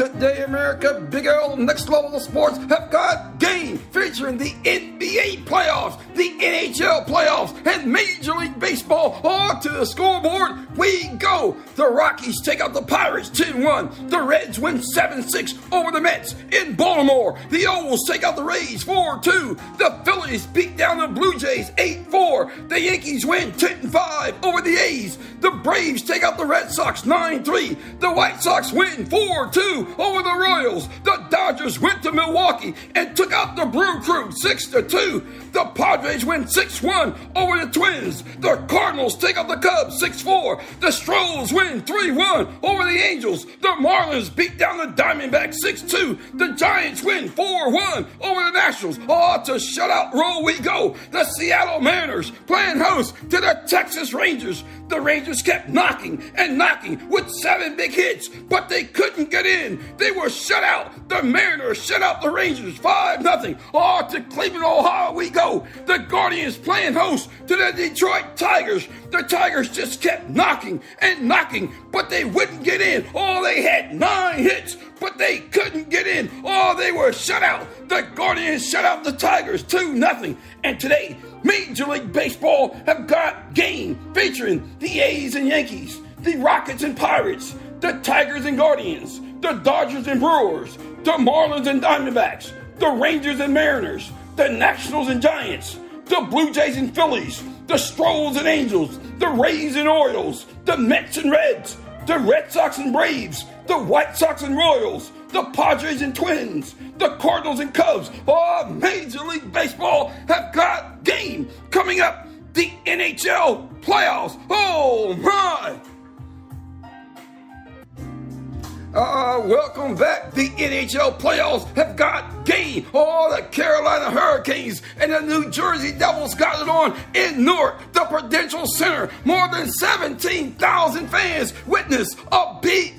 Good day, America. Big L Next Level of Sports have got game featuring the NBA playoffs, the NHL playoffs, and Major League Baseball. On to the scoreboard we go. The Rockies take out the Pirates 10 1. The Reds win 7 6 over the Mets in Baltimore. The O's take out the Rays 4 2. The Phillies beat down the Blue Jays 8 4. The Yankees win 10 5 over the A's. The Braves take out the Red Sox 9 3. The White Sox win 4 2 over the Royals. The Dodgers went to Milwaukee and took out the Brew Crew 6 to 2. The Padres win 6 1 over the Twins. The Cardinals take out the Cubs 6 4. The Stros win 3 1 over the Angels. The Marlins beat down the Diamondbacks 6 2. The Giants win 4 1 over the Nationals. Oh, to shutout roll we go. The Seattle Mariners playing host to the Texas Rangers. The Rangers kept knocking and knocking with seven big hits, but they couldn't get in. They were shut out. The Mariners shut out the Rangers 5 0. Oh, to Cleveland, Ohio we go. The Guardians playing host to the Detroit Tigers. The Tigers just kept knocking and knocking, but they wouldn't get in. Oh, they had nine hits, but they couldn't get in. Oh, they were shut out. The Guardians shut out the Tigers 2 0. And today, Major League Baseball have got game featuring the A's and Yankees, the Rockies and Pirates, the Tigers and Guardians, the Dodgers and Brewers, the Marlins and Diamondbacks, the Rangers and Mariners, the Nationals and Giants, the Blue Jays and Phillies, the Stros and Angels, the Rays and Orioles, the Mets and Reds, the Red Sox and Braves, the White Sox and Royals, the Padres and Twins, the Cardinals and Cubs, all Major League Baseball have got game coming up. The NHL playoffs. Oh my! Uh, welcome back. The NHL playoffs have got game. All the Carolina Hurricanes and the New Jersey Devils got it on in Newark, the Prudential Center. More than 17,000 fans witnessed a beat.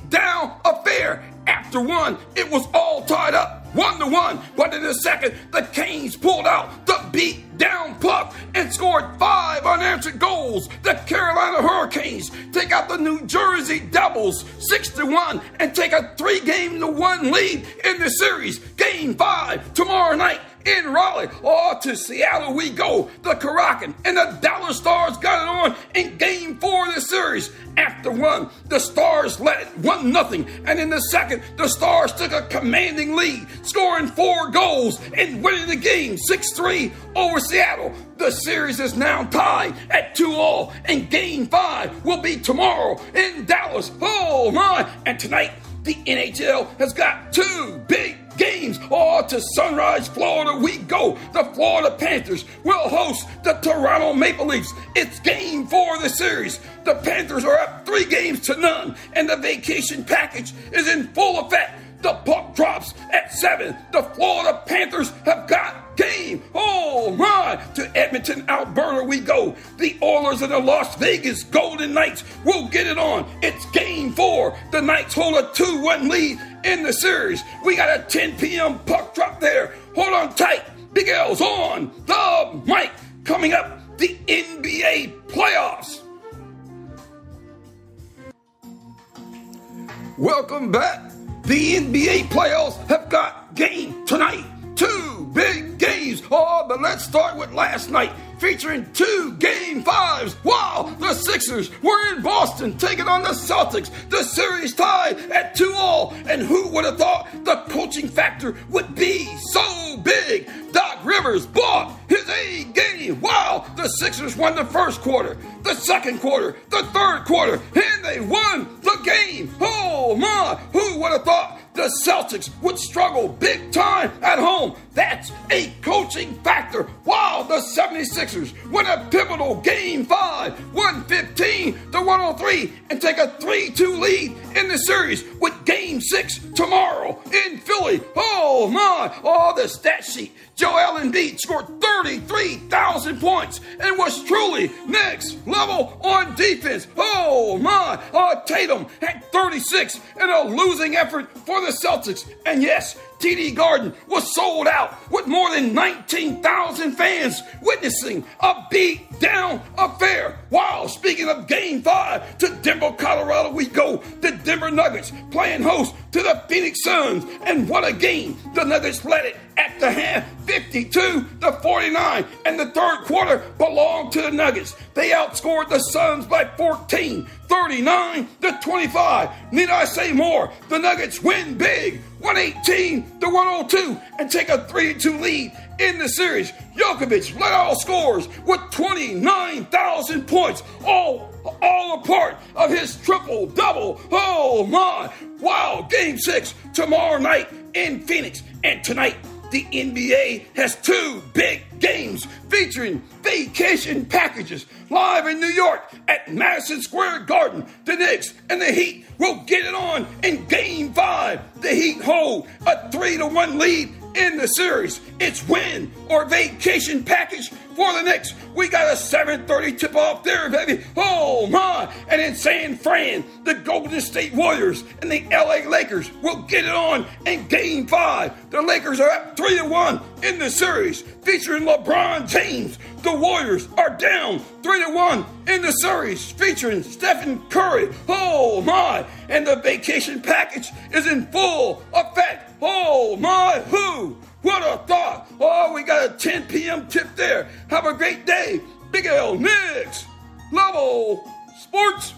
After one, it was all tied up one to one. But in the second, the Canes pulled out the beat down puck and scored five unanswered goals. The Carolina Hurricanes take out the New Jersey Devils six to one and take a three game to one lead in the series. Game five tomorrow night in Raleigh. Oh, to Seattle we go. The Kraken and the Dallas Stars got it on in game four of the series. After one, the Stars led one nothing, and in the second, the Stars took a commanding lead, scoring four goals and winning the game 6-3 over Seattle. The series is now tied at 2 all, and game five will be tomorrow in Dallas. Oh my! And tonight, the NHL has got two big games. Oh, to Sunrise, Florida, we go. The Florida Panthers will host the Toronto Maple Leafs. It's game four of the series. The Panthers are up three games to none, and the vacation package is in full effect. The puck drops at seven. The Florida Panthers have got game. Oh my! To Edmonton, Alberta, we go. The Oilers and the Las Vegas Golden Knights will get it on. It's game four. The Knights hold a 2 1 lead in the series. We got a 10 p.m. puck drop there. Hold on tight. Big L's on the mic. Coming up, the NBA playoffs. Welcome back. The NBA playoffs have got game tonight. Two big games. Oh, but let's start with last night featuring two game fives. Wow, the Sixers were in Boston taking on the Celtics. The series tied at 2 all. And who would have thought the coaching factor would be so big? Doc Rivers bought his A game. Wow, the Sixers won the first quarter, the second quarter, the third quarter, and they won the game. Oh my, who would have thought? The Celtics would struggle big time at home. That's a coaching factor. Wow, the 76ers win a pivotal game five, 115 to 103, and take a 3 2 lead in the series with game six tomorrow in Philly. Oh my, oh, the stat sheet. Joel Embiid scored 33,000 points and was truly next level on defense. Oh my, uh, Tatum had 36 in a losing effort for the Celtics. And yes, TD Garden was sold out with more than 19,000 fans witnessing a beat down affair. Wow, speaking of game five, to Denver, Colorado, we go. The Denver Nuggets playing host to the Phoenix Suns. And what a game! The Nuggets led it at the half 52 to 49, and the third quarter belonged to the Nuggets. They outscored the Suns by 14, 39 to 25. Need I say more? The Nuggets win big, 118 to 102, and take a 3 2 lead in the series. Jokovic led all scores with 29,000 points, all all a part of his triple double. Oh my! Wow, game six tomorrow night in Phoenix. And tonight, the NBA has two big games featuring vacation packages live in New York at Madison Square Garden. The Knicks and the Heat will get it on in game five. The Heat hold a three to one lead in the series. It's win or vacation package for the Knicks. We got a 7:30 tip-off there, baby. Oh my! And in San Fran, the Golden State Warriors and the LA Lakers will get it on in Game Five. The Lakers are up three to one in the series, featuring LeBron James. The Warriors are down three to one in the series, featuring Stephen Curry. Oh my! And the vacation package is in full effect. Oh my! Who? What a thought! Oh, we got a 10 p.m. tip there. Have a great day. Big L Next. Level Sports.